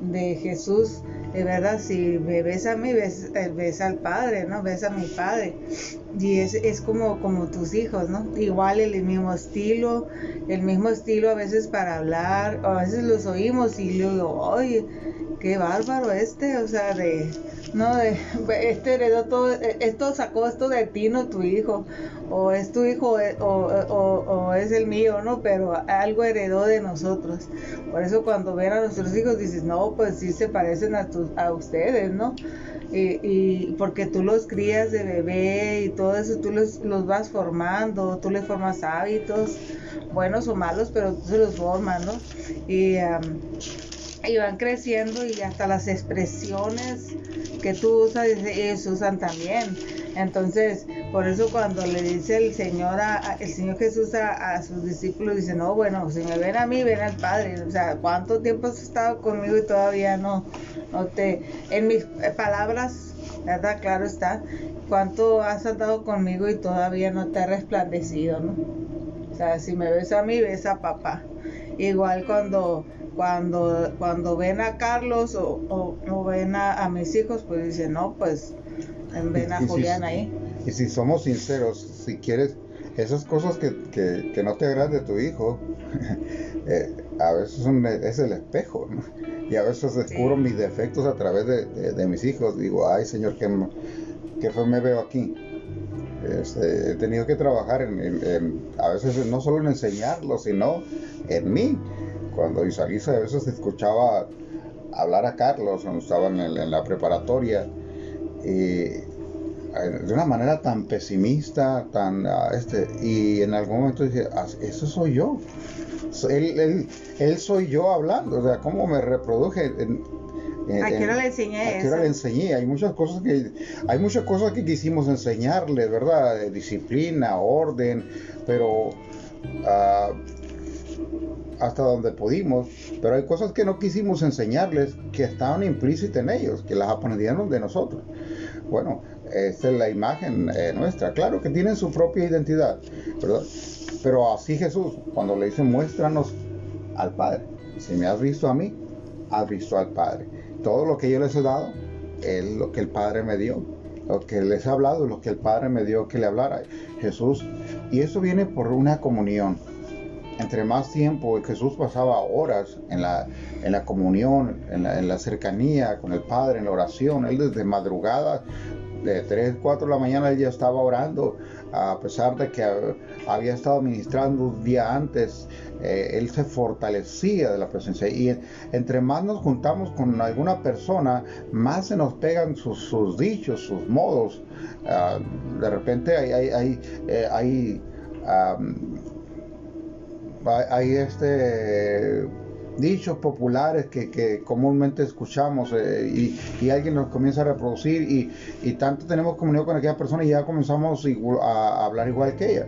de Jesús de verdad, si me ves a mí, ves, al Padre, ¿no? Ves a mi Padre. Y es, es como, como tus hijos, ¿no? Igual el mismo estilo, el mismo estilo a veces para hablar, a veces los oímos y luego, oye, qué bárbaro este, o sea, de, no, de, (laughs) este heredó todo, esto sacó esto de ti, no tu hijo, o es tu hijo o, o, es el mío, ¿no? Pero algo heredó de nosotros. Por eso cuando ven a nuestros hijos dices, no, pues sí se parecen a, a ustedes, ¿no? Y, y, porque tú los crías de bebé y todo eso, tú los, los vas formando, tú les formas hábitos, buenos o malos, pero tú se los formas, ¿no? Y, y van creciendo y hasta las expresiones que tú usas, ellos usan también. Entonces, por eso cuando le dice el Señor, a, el Señor Jesús a, sus discípulos, dice, no, bueno, si me ven a mí, ven al Padre. O sea, ¿cuánto tiempo has estado conmigo y todavía no, no te, en mis palabras, ¿verdad? Claro está, ¿cuánto has andado conmigo y todavía no te ha resplandecido, ¿no? O sea, si me ves a mí, ves a papá. Igual cuando cuando, cuando ven a Carlos o, o, ven a, mis hijos, pues dicen, no, pues ven a Julián ahí. Y si somos sinceros, si quieres, esas cosas que, que, que no te agradan de tu hijo, (laughs) eh, a veces es el espejo, ¿no? Y a veces descubro mis defectos a través de, de, mis hijos. Digo, ay Señor, ¿qué, qué fue me veo aquí? Este, he tenido que trabajar en, a veces no solo en enseñarlo, sino en mí cuando Isalisa a veces escuchaba hablar a Carlos cuando estaban en, la preparatoria y de una manera tan pesimista, tan ah, este, y en algún momento dije, ah, eso soy yo. Él, él, soy yo hablando, o sea, cómo me reproduje. ¿A qué hora le enseñé ¿A qué hora le enseñé? Hay muchas cosas que, hay muchas cosas que quisimos enseñarle, ¿verdad? disciplina, orden, pero uh, hasta donde pudimos, pero hay cosas que no quisimos enseñarles que estaban implícitas en ellos, que las aprendieron de nosotros. Bueno, esta es la imagen eh, nuestra. Claro que tienen su propia identidad. Pero así Jesús, cuando le dice, muéstranos al Padre. Si me has visto a mí, has visto al Padre. Todo lo que yo les he dado es lo que el Padre me dio. Lo que les he hablado es lo que el Padre me dio que le hablara. Jesús. Y eso viene por una comunión entre más tiempo Jesús pasaba horas en la, en la comunión, en la, en la, cercanía con el Padre, en la oración, él desde madrugada, de 3, 4 de la mañana, él ya estaba orando, a pesar de que había estado ministrando un día antes, eh, él se fortalecía de la presencia. Y entre más nos juntamos con alguna persona, más se nos pegan sus, sus dichos, sus modos. Uh, de repente hay, hay, hay, eh, hay hay este dichos populares que, comúnmente escuchamos eh, y, alguien nos comienza a reproducir y, tanto tenemos comunión con aquella persona y ya comenzamos a, hablar igual que ella.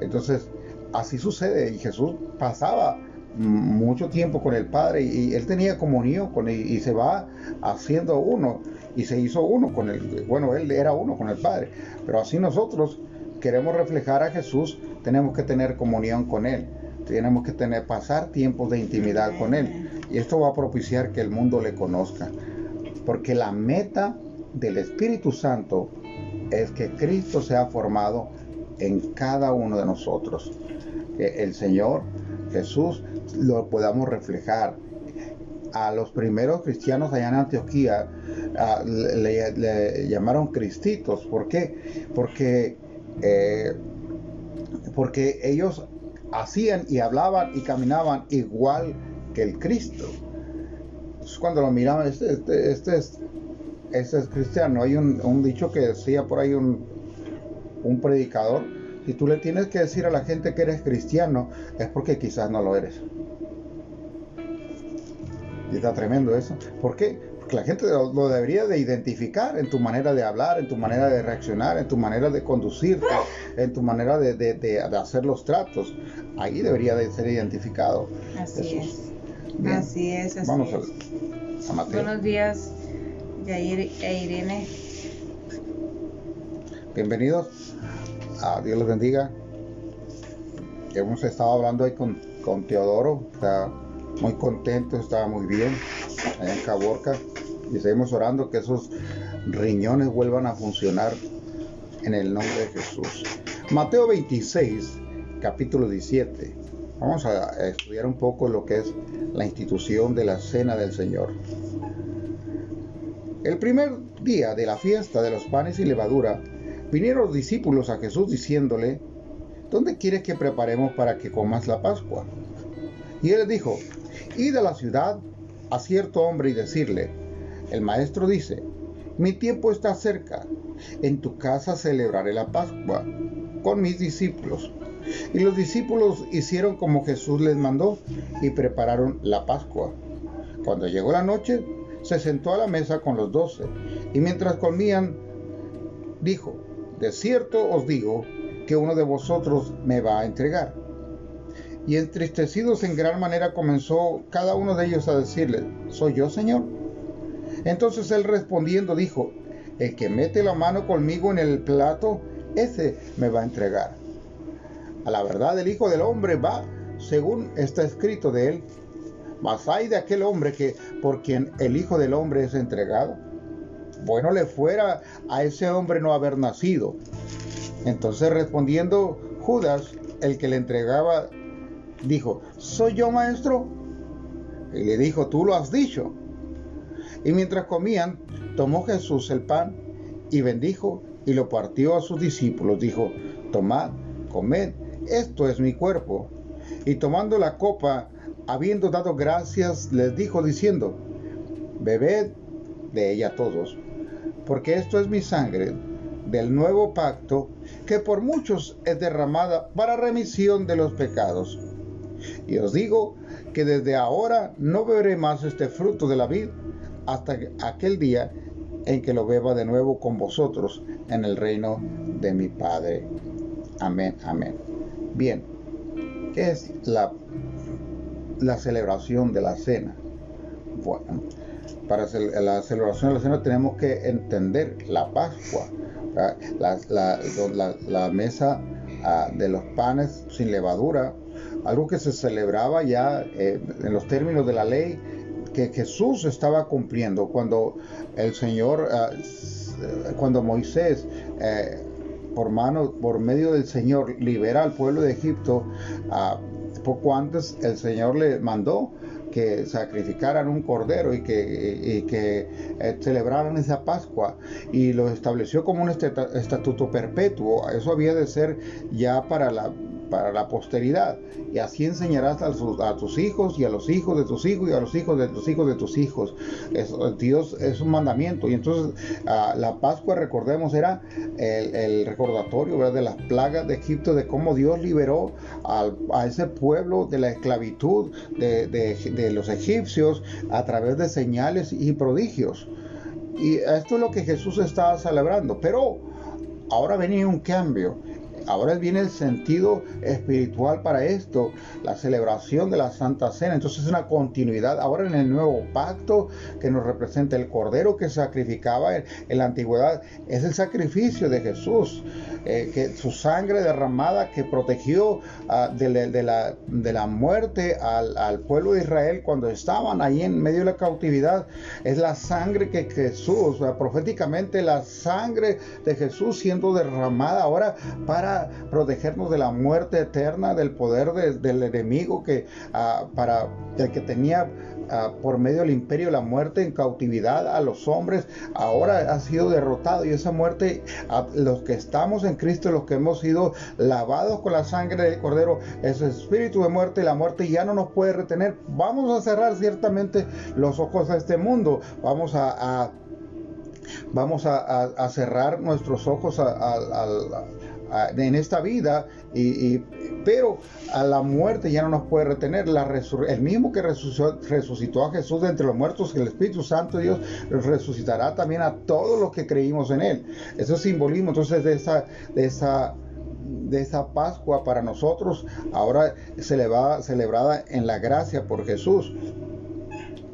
Entonces, así sucede y Jesús pasaba mucho tiempo con el Padre y, él tenía comunión con él y se va haciendo uno y se hizo uno con él. Bueno, él era uno con el Padre, pero así nosotros queremos reflejar a Jesús, tenemos que tener comunión con él tenemos que tener, pasar tiempos de intimidad con Él. Y esto va a propiciar que el mundo le conozca. Porque la meta del Espíritu Santo es que Cristo sea formado en cada uno de nosotros. Que el Señor Jesús lo podamos reflejar. A los primeros cristianos allá en Antioquía le, llamaron cristitos. ¿Por qué? Porque, eh, porque ellos hacían y hablaban y caminaban igual que el Cristo. cuando lo miraban, este, este, este, es, este es cristiano. Hay un, dicho que decía por ahí un, un predicador, si tú le tienes que decir a la gente que eres cristiano, es porque quizás no lo eres. Y está tremendo eso. ¿Por qué? La gente lo, debería de identificar en tu manera de hablar, en tu manera de reaccionar, en tu manera de conducirte, en tu manera de, hacer los tratos. Ahí debería de ser identificado. Así es. Así es. Así Vamos A, Mateo. Buenos días, Yair e Irene. Bienvenidos. A Dios les bendiga. Hemos estado hablando ahí con, con Teodoro. Está muy contento, estaba muy bien allá en Caborca y seguimos orando que esos riñones vuelvan a funcionar en el nombre de Jesús. Mateo 26, capítulo 17. Vamos a estudiar un poco lo que es la institución de la cena del Señor. El primer día de la fiesta de los panes y levadura, vinieron los discípulos a Jesús diciéndole, ¿dónde quieres que preparemos para que comas la Pascua? Y él les dijo, id a la ciudad a cierto hombre y decirle, el maestro dice, mi tiempo está cerca, en tu casa celebraré la Pascua con mis discípulos. Y los discípulos hicieron como Jesús les mandó y prepararon la Pascua. Cuando llegó la noche, se sentó a la mesa con los doce, y mientras comían, dijo, de cierto os digo que uno de vosotros me va a entregar. Y entristecidos en gran manera comenzó cada uno de ellos a decirle, ¿soy yo, Señor? Entonces él respondiendo dijo, el que mete la mano conmigo en el plato, ese me va a entregar. A la verdad el Hijo del Hombre va, según está escrito de él, mas hay de aquel hombre que por quien el Hijo del Hombre es entregado. Bueno le fuera a ese hombre no haber nacido. Entonces respondiendo Judas, el que le entregaba, dijo, ¿soy yo maestro? Y le dijo, tú lo has dicho. Y mientras comían, tomó Jesús el pan y bendijo y lo partió a sus discípulos. Dijo, tomad, comed, esto es mi cuerpo. Y tomando la copa, habiendo dado gracias, les dijo diciendo, bebed de ella todos, porque esto es mi sangre del nuevo pacto, que por muchos es derramada para remisión de los pecados. Y os digo que desde ahora no beberé más este fruto de la vid hasta aquel día en que lo beba de nuevo con vosotros en el reino de mi Padre. Amén, amén. Bien, ¿qué es la la celebración de la cena. Bueno, para la celebración de la cena tenemos que entender la Pascua, la, mesa ah, de los panes sin levadura, algo que se celebraba ya eh, en los términos de la ley que Jesús estaba cumpliendo cuando el Señor, ah, cuando Moisés eh, por mano, por medio del Señor libera al pueblo de Egipto, ah, poco antes el Señor le mandó que sacrificaran un cordero y que, que eh, celebraran esa Pascua y lo estableció como un estatuto perpetuo. Eso había de ser ya para la para la posteridad. Y así enseñarás a, tus hijos y a los hijos de tus hijos y a los hijos de tus hijos de tus hijos. Dios es un mandamiento. Y entonces ah, la Pascua, recordemos, era el, recordatorio de las plagas de Egipto, de cómo Dios liberó a ese pueblo de la esclavitud de, de los egipcios a través de señales y prodigios. Y esto es lo que Jesús estaba celebrando. Pero ahora venía un cambio ahora viene el sentido espiritual para esto, la celebración de la Santa Cena. Entonces es una continuidad ahora en el nuevo pacto que nos representa el cordero que sacrificaba en, la antigüedad. Es el sacrificio de Jesús, eh, que su sangre derramada que protegió ah, de, la, muerte al, pueblo de Israel cuando estaban ahí en medio de la cautividad. Es la sangre que Jesús, proféticamente la sangre de Jesús siendo derramada ahora para protegernos de la muerte eterna, del poder del enemigo que ah, para el que tenía ah, por medio del imperio la muerte en cautividad a los hombres, ahora ha sido derrotado y esa muerte, a los que estamos en Cristo, los que hemos sido lavados con la sangre del Cordero, ese espíritu de muerte la muerte ya no nos puede retener. Vamos a cerrar ciertamente los ojos a este mundo, vamos a, vamos a, cerrar nuestros ojos al en esta vida, y, pero a la muerte ya no nos puede retener. La el mismo que resucitó, a Jesús de entre los muertos, el Espíritu Santo Dios resucitará también a todos los que creímos en Él. Eso es simbolismo entonces de esa, de esa de esa Pascua para nosotros, ahora va celebrada en la gracia por Jesús.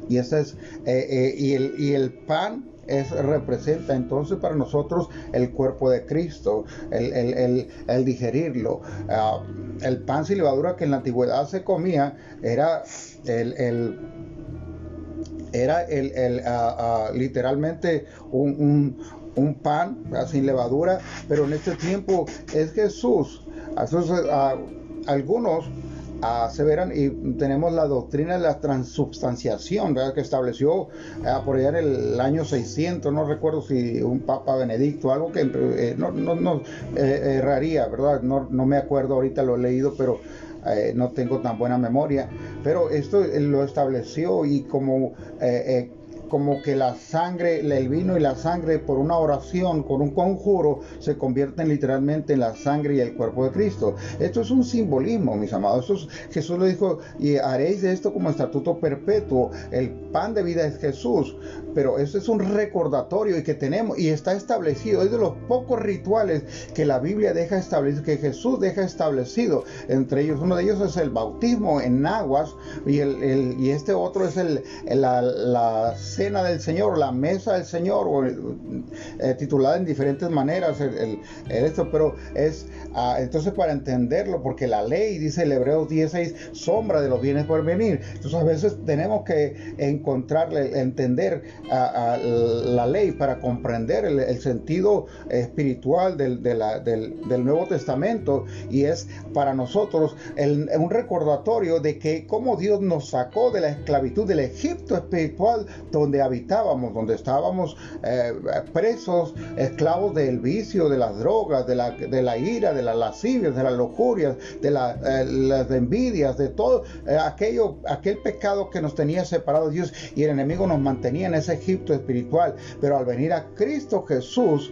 Y ese es, eh, eh, y, el, y el pan es, representa entonces para nosotros el cuerpo de Cristo, el, digerirlo. Ah, el pan sin levadura que en la antigüedad se comía era el, era el, ah, ah, literalmente un, pan sin levadura, pero en este tiempo es Jesús. algunos aseveran y tenemos la doctrina de la transubstanciación que estableció eh, por allá en el año 600, no recuerdo si un Papa Benedicto, algo que eh, no, no, no eh, erraría, ¿verdad? No, no me acuerdo, ahorita lo he leído, pero no tengo tan buena memoria, pero esto lo estableció y como como que la sangre, el vino y la sangre por una oración, con un conjuro, se convierten literalmente en la sangre y el cuerpo de Cristo. Esto es un simbolismo, mis amados. Jesús lo dijo, y haréis de esto como estatuto perpetuo. El pan de vida es Jesús, pero esto es un recordatorio y que tenemos, y está establecido, es de los pocos rituales que la Biblia deja establecido, que Jesús deja establecido. Entre ellos, uno de ellos es el bautismo en aguas, y este otro es el, la, la cena del Señor, la mesa del Señor, o, eh, titulada en diferentes maneras, el, esto, pero es ah, entonces para entenderlo, porque la ley, dice el Hebreos 16, sombra de los bienes por venir. Entonces a veces tenemos que encontrarle, entender a, la ley para comprender el, sentido espiritual del, del, Nuevo Testamento y es para nosotros un recordatorio de que como Dios nos sacó de la esclavitud del Egipto espiritual donde donde habitábamos, donde estábamos eh, presos, esclavos del vicio, de las drogas, de la, de la ira, de las lascivias, de las lujurias, de eh, las envidias, de todo eh, aquello, aquel pecado que nos tenía separados de Dios y el enemigo nos mantenía en ese Egipto espiritual. Pero al venir a Cristo Jesús,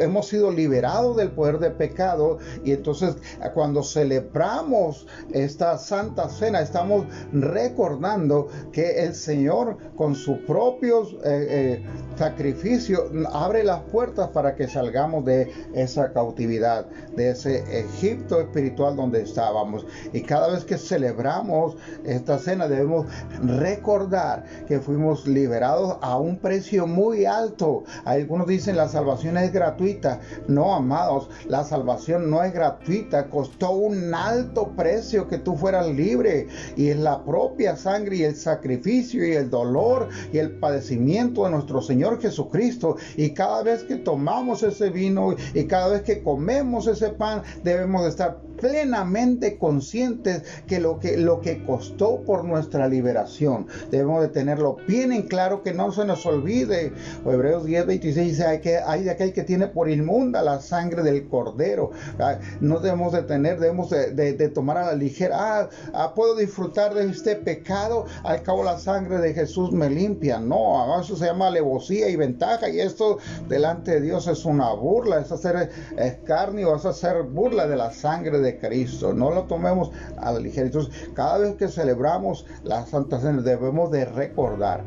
hemos sido liberados del poder de pecado y entonces cuando celebramos esta santa cena, estamos recordando que el Señor con su propio propios eh, eh, sacrificios abre las puertas para que salgamos de esa cautividad, de ese Egipto espiritual donde estábamos. Y cada vez que celebramos esta cena debemos recordar que fuimos liberados a un precio muy alto. Algunos dicen la salvación es gratuita. No, amados, la salvación no es gratuita. Costó un alto precio que tú fueras libre. Y es la propia sangre y el sacrificio y el dolor y el padecimiento de nuestro Señor Jesucristo. Y cada vez que tomamos ese vino y cada vez que comemos ese pan, debemos de estar plenamente conscientes que lo que lo que costó por nuestra liberación. Debemos de tenerlo bien en claro que no se nos olvide. Hebreos 10 26 dice hay, que, hay de aquel que tiene por inmunda la sangre del cordero ah, no debemos de tener debemos de, tomar a la ligera ah, ah, puedo disfrutar de este pecado al cabo la sangre de Jesús me limpia no eso se llama alevosía y ventaja y esto delante de Dios es una burla es hacer escarnio es hacer burla de la sangre de Cristo. No lo tomemos a la ligera. Entonces, cada vez que celebramos la Santa Cena, debemos de recordar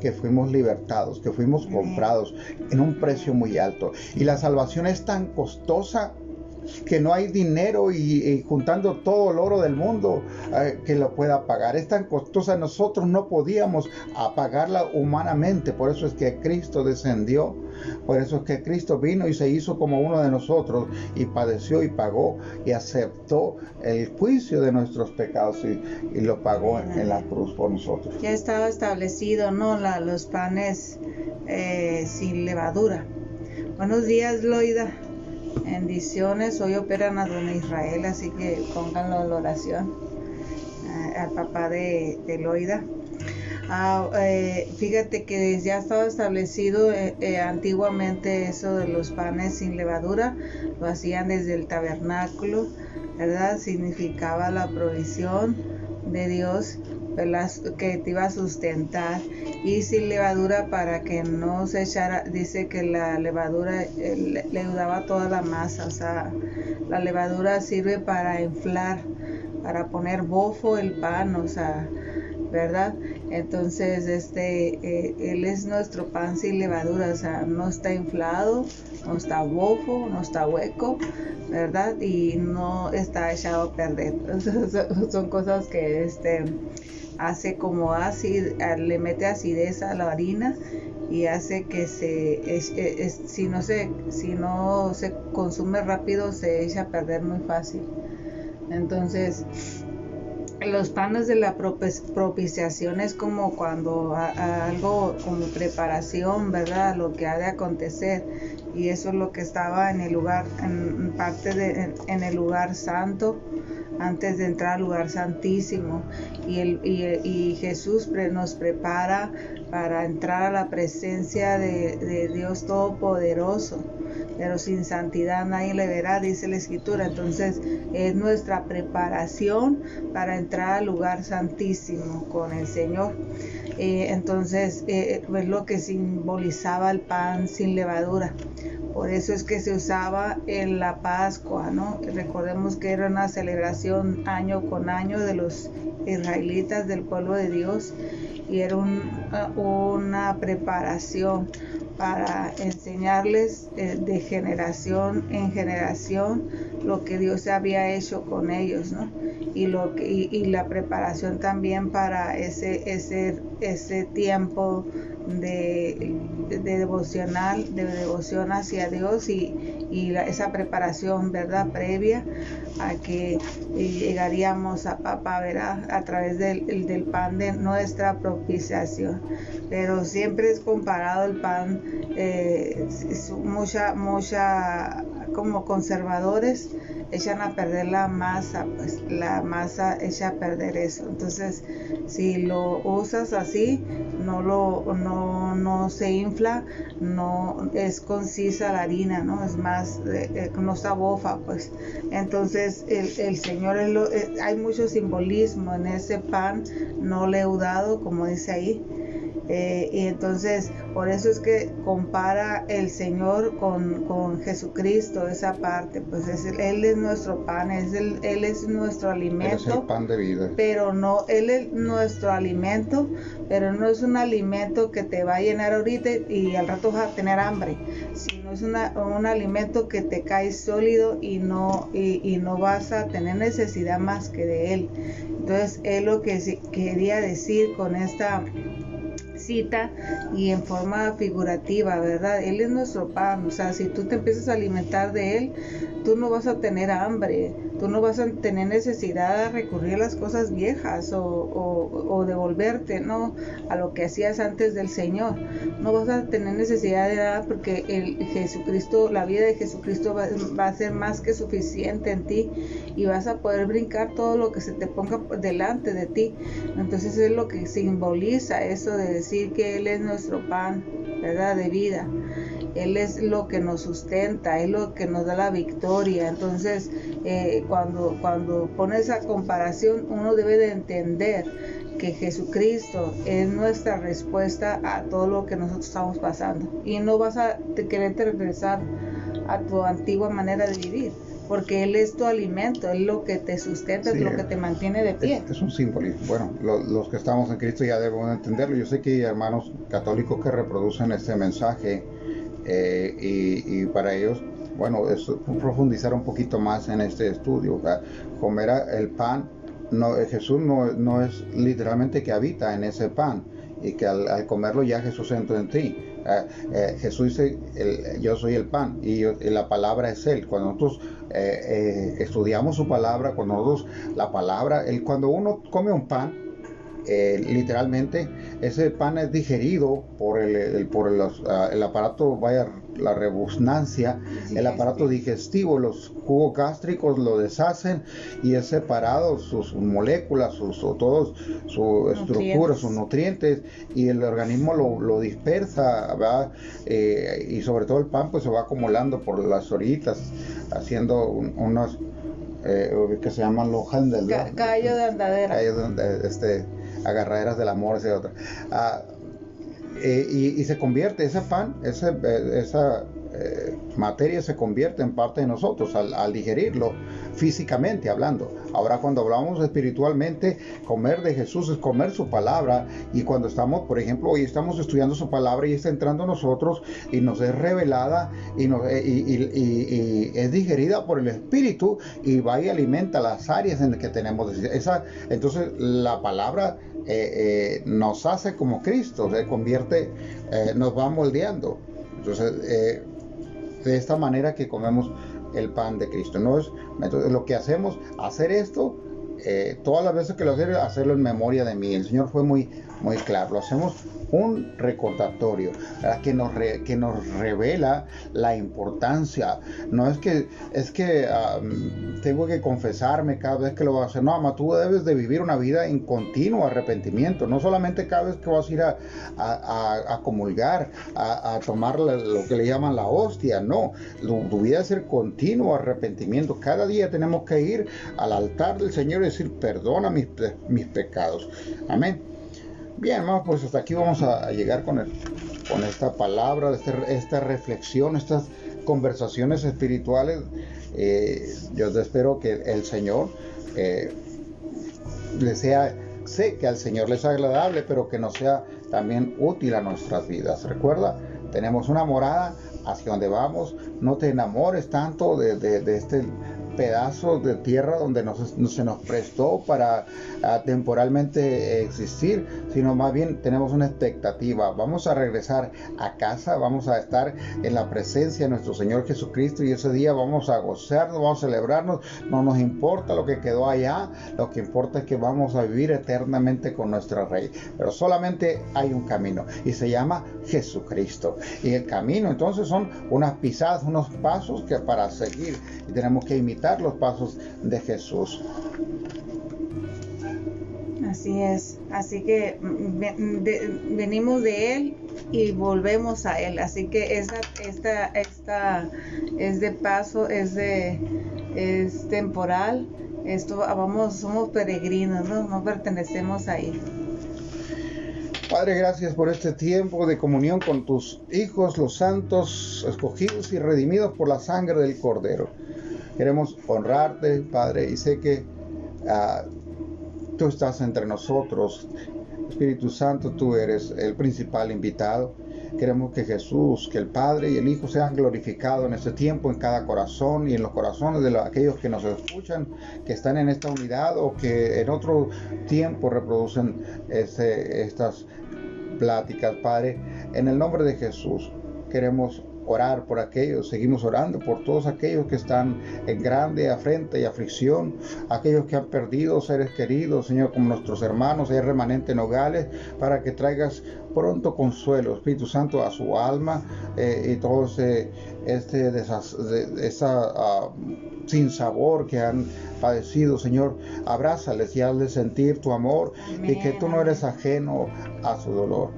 que fuimos libertados, que fuimos comprados en un precio muy alto. Y la salvación es tan costosa que no hay dinero y, juntando todo el oro del mundo eh, que lo pueda pagar. Es tan costosa, nosotros no podíamos pagarla humanamente, por eso es que Cristo descendió, por eso es que Cristo vino y se hizo como uno de nosotros y padeció y pagó y aceptó el juicio de nuestros pecados y, lo pagó en, la cruz por nosotros. Ya estaba establecido, ¿no? Los panes eh, sin levadura. Buenos días, Loida. Bendiciones, hoy operan a Don Israel, así que pónganlo la oración eh, al papá de, Loida. Ah, eh, fíjate que ya estaba establecido eh, antiguamente eso de los panes sin levadura, lo hacían desde el tabernáculo, ¿verdad? Significaba la provisión de Dios que te iba a sustentar y sin levadura para que no se echara, dice que la levadura le, ayudaba toda la masa, o sea, la levadura sirve para inflar, para poner bofo el pan, o sea, ¿verdad? Entonces, este, eh, él es nuestro pan sin levadura, o sea, no está inflado, no está bofo, no está hueco, ¿verdad? Y no está echado a perder. (laughs) Son cosas que, este, hace como ácido, le mete acidez a la harina y hace que se si no se si no se consume rápido se echa a perder muy fácil entonces los panes de la propiciación es como cuando algo como preparación verdad lo que ha de acontecer. Y eso es lo que estaba en el lugar en parte de en el lugar santo antes de entrar al lugar santísimo. Y, el, y, Jesús nos prepara para entrar a la presencia de, Dios Todopoderoso pero sin santidad nadie le verá, dice la escritura. Entonces es nuestra preparación para entrar al lugar santísimo con el Señor. Eh, entonces eh, es lo que simbolizaba el pan sin levadura. Por eso es que se usaba en la Pascua, ¿no? Recordemos que era una celebración año con año de los israelitas del pueblo de Dios y era una preparación para enseñarles eh, de generación en generación lo que Dios había hecho con ellos, ¿no? Y, lo que, y, la preparación también para ese, ese, ese tiempo de, devocional, de devoción hacia Dios y, esa preparación, ¿verdad? Previa a que llegaríamos a Papá, ¿verdad? A través del, del pan de nuestra propiciación. Pero siempre es comparado el pan, eh, mucha, mucha, como conservadores, echan a perder la masa, pues la masa echa a perder eso. Entonces, si lo usas así, no lo no, no se infla, no es concisa la harina, ¿no? Es más, eh, eh, no está bofa, pues. Entonces, el, el Señor, eh, hay mucho simbolismo en ese pan no leudado, como dice ahí Eh, y entonces, por eso es que compara el Señor con, con Jesucristo, esa parte, pues es, Él es nuestro pan, es el, Él es nuestro alimento. es el pan de vida. Pero no, Él es nuestro alimento, pero no es un alimento que te va a llenar ahorita y al rato vas a tener hambre, sino es una, un alimento que te cae sólido y no, y, y no vas a tener necesidad más que de Él. Entonces, es lo que quería decir con esta y en forma figurativa, ¿verdad? Él es nuestro pan, o sea, si tú te empiezas a alimentar de Él, tú no vas a tener hambre, tú no vas a tener necesidad de recurrir a las cosas viejas o, o, devolverte, ¿no? A lo que hacías antes del Señor. No vas a tener necesidad de nada porque el Jesucristo, la vida de Jesucristo va, va a ser más que suficiente en ti y vas a poder brincar todo lo que se te ponga delante de ti. Entonces es lo que simboliza eso de decir que Él es nuestro pan, ¿verdad? De vida. Él es lo que nos sustenta, es lo que nos da la victoria. Entonces, eh, cuando, cuando pone esa comparación, uno debe de entender que Jesucristo es nuestra respuesta a todo lo que nosotros estamos pasando. Y no vas a querer regresar a tu antigua manera de vivir porque Él es tu alimento, es lo que te sustenta, es lo que te mantiene de pie. Es, un símbolo. Bueno, los que estamos en Cristo ya debemos entenderlo. Yo sé que hay hermanos católicos que reproducen este mensaje eh, y, para ellos, bueno, es profundizar un poquito más en este estudio. Comer el pan, no, Jesús no, no, es literalmente que habita en ese pan y que al, comerlo ya Jesús entra en ti. Eh, Jesús dice, yo soy el pan y, la palabra es Él. Cuando nosotros eh, estudiamos su palabra, cuando nosotros la palabra, el, cuando uno come un pan, literalmente ese pan es digerido por el, por ah, el aparato, vaya, la rebusnancia, el aparato digestivo, los jugos gástricos lo deshacen y es separado sus moléculas, sus, todos su estructura, sus nutrientes y el organismo lo, dispersa, eh, y sobre todo el pan pues se va acumulando por las horitas, haciendo unos eh, que se llaman los handles. Callo de andadera. Callo de, este, agarraderas del amor, ese. Ah, eh, y, se convierte ese pan, ese, eh, esa eh, materia se convierte en parte de nosotros al, digerirlo físicamente hablando. Ahora cuando hablamos espiritualmente, comer de Jesús es comer su palabra y cuando estamos, por ejemplo, hoy estamos estudiando su palabra y está entrando a nosotros y nos es revelada y, nos, y, es digerida por el Espíritu y va y alimenta las áreas en las que tenemos. Esa, entonces la palabra eh, eh, nos hace como Cristo, se convierte, eh, nos va moldeando. Entonces, de esta manera que comemos el pan de Cristo. ¿no? Es, entonces, lo que hacemos, hacer esto, todas las veces que lo hacemos, hacerlo en memoria de mí. El Señor fue muy, muy claro. Lo hacemos un recordatorio que nos, que nos revela la importancia. No es que, es que tengo que confesarme cada vez que lo voy a hacer. No, ama, tú debes de vivir una vida en continuo arrepentimiento. No solamente cada vez que vas a ir a, a, comulgar, a, tomar lo que le llaman la hostia. No, tu, vida es ser continuo arrepentimiento. Cada día tenemos que ir al altar del Señor y decir, perdona mis, mis pecados. Amén. Bien, hermanos, pues hasta aquí vamos a, llegar con, el, con esta palabra, este, esta reflexión, estas conversaciones espirituales. Eh, yo espero que el Señor eh, le sea, sé que al Señor le es agradable, pero que nos sea también útil a nuestras vidas. Recuerda, tenemos una morada hacia donde vamos. No te enamores tanto de, de este pedazo de tierra donde nos, se nos prestó para ah, temporalmente existir, sino más bien tenemos una expectativa. Vamos a regresar a casa, vamos a estar en la presencia de nuestro Señor Jesucristo y ese día vamos a gozarnos, vamos a celebrarnos. No nos importa lo que quedó allá, lo que importa es que vamos a vivir eternamente con nuestro Rey. Pero solamente hay un camino y se llama Jesucristo. Y el camino entonces son unas pisadas, unos pasos que para seguir tenemos que imitar los pasos de Jesús. Así es, así que mm, venimos de Él y volvemos a Él, así que esa, esta, esta es de paso, es de es temporal, esto vamos, somos peregrinos, no, no pertenecemos ahí. Padre, gracias por este tiempo de comunión con tus hijos, los santos, escogidos y redimidos por la sangre del Cordero. Queremos honrarte, Padre, y sé que ah, tú estás entre nosotros. Espíritu Santo, tú eres el principal invitado. Queremos que Jesús, que el Padre y el Hijo sean glorificados en este tiempo, en cada corazón y en los corazones de aquellos que nos escuchan, que están en esta unidad o que en otro tiempo reproducen estas pláticas, Padre. En el nombre de Jesús queremos orar por aquellos, seguimos orando por todos aquellos que están en grande afrenta y aflicción, aquellos que han perdido seres queridos, Señor, como nuestros hermanos, hay remanente en hogares, para que traigas pronto consuelo, Espíritu Santo, a su alma eh, y todo ese, este, esa uh, sin sabor que han padecido, Señor, abrázales y hazles sentir tu amor y que tú no eres ajeno a su dolor.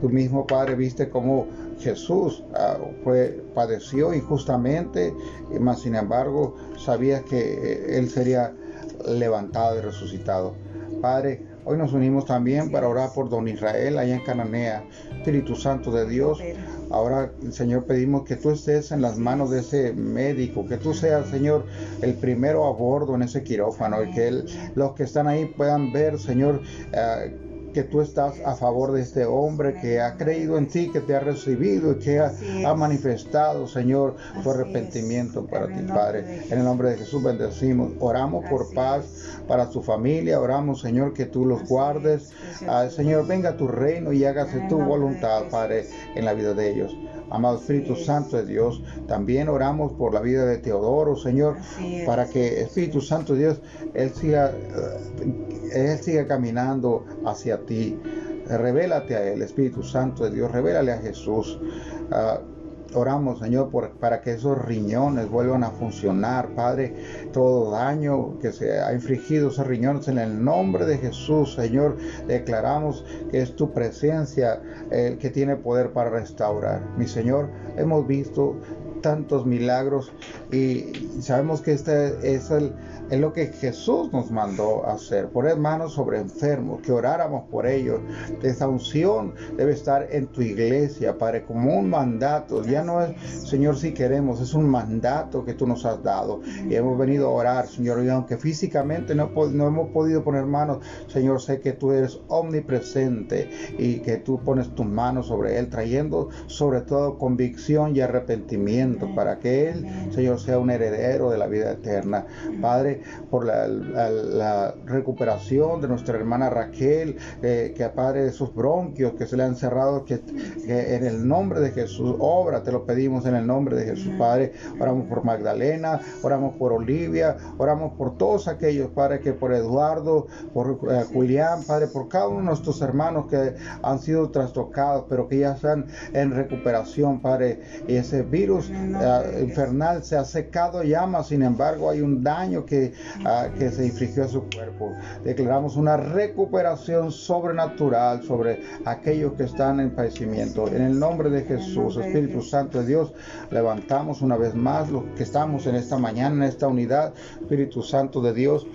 Tú mismo, Padre, viste cómo Jesús ah, fue, padeció injustamente, mas sin embargo sabía que eh, Él sería levantado y resucitado. Padre, hoy nos unimos también para orar por don Israel allá en Cananea. Espíritu Santo de Dios, ahora Señor pedimos que tú estés en las manos de ese médico, que tú seas Señor el primero a bordo en ese quirófano y que los que están ahí puedan ver Señor. Ah, que tú estás a favor de este hombre que ha creído en ti, que te ha recibido y que ha, manifestado, Señor, tu arrepentimiento para ti, Padre. En el nombre de Jesús bendecimos. Oramos por paz para tu familia. Oramos, Señor, que tú los guardes. Ah, Señor, venga tu reino y hágase tu voluntad, Padre, en la vida de ellos. Amado Espíritu Santo de Dios, también oramos por la vida de Teodoro, Señor, para que Espíritu Santo de Dios, Él siga, eh, Él siga caminando hacia ti. Revélate a Él, Espíritu Santo de Dios, revélale a Jesús. Ah, Oramos, Señor, por, para que esos riñones vuelvan a funcionar, Padre. Todo daño que se ha infligido esos riñones en el nombre de Jesús, Señor, declaramos que es tu presencia el que tiene poder para restaurar. Mi Señor, hemos visto tantos milagros y sabemos que este es el es lo que Jesús nos mandó hacer, poner manos sobre enfermos, que oráramos por ellos. Esa unción debe estar en tu iglesia, Padre, como un mandato. Ya no es, Señor, si queremos, es un mandato que tú nos has dado. Y hemos venido a orar, Señor, y aunque físicamente no, no hemos podido poner manos, Señor, sé que tú eres omnipresente y que tú pones tus manos sobre él, trayendo sobre todo convicción y arrepentimiento para que él, Señor, sea un heredero de la vida eterna. Padre, por la, recuperación de nuestra hermana Raquel, eh, que Padre, esos bronquios que se le han cerrado, que, en el nombre de Jesús, obra, te lo pedimos en el nombre de Jesús, Padre. Oramos por Magdalena, oramos por Olivia, oramos por todos aquellos, Padre, que por Eduardo, por eh, Julián, Padre, por cada uno de nuestros hermanos que han sido trastocados, pero que ya están en recuperación, Padre. Y ese virus eh, infernal se ha secado llama, sin embargo, hay un daño que que, se infligió a su cuerpo. Declaramos una recuperación sobrenatural sobre aquellos que están en padecimiento. En el nombre de Jesús, Espíritu Santo de Dios, levantamos una vez más los que estamos en esta mañana, en esta unidad, Espíritu Santo de Dios.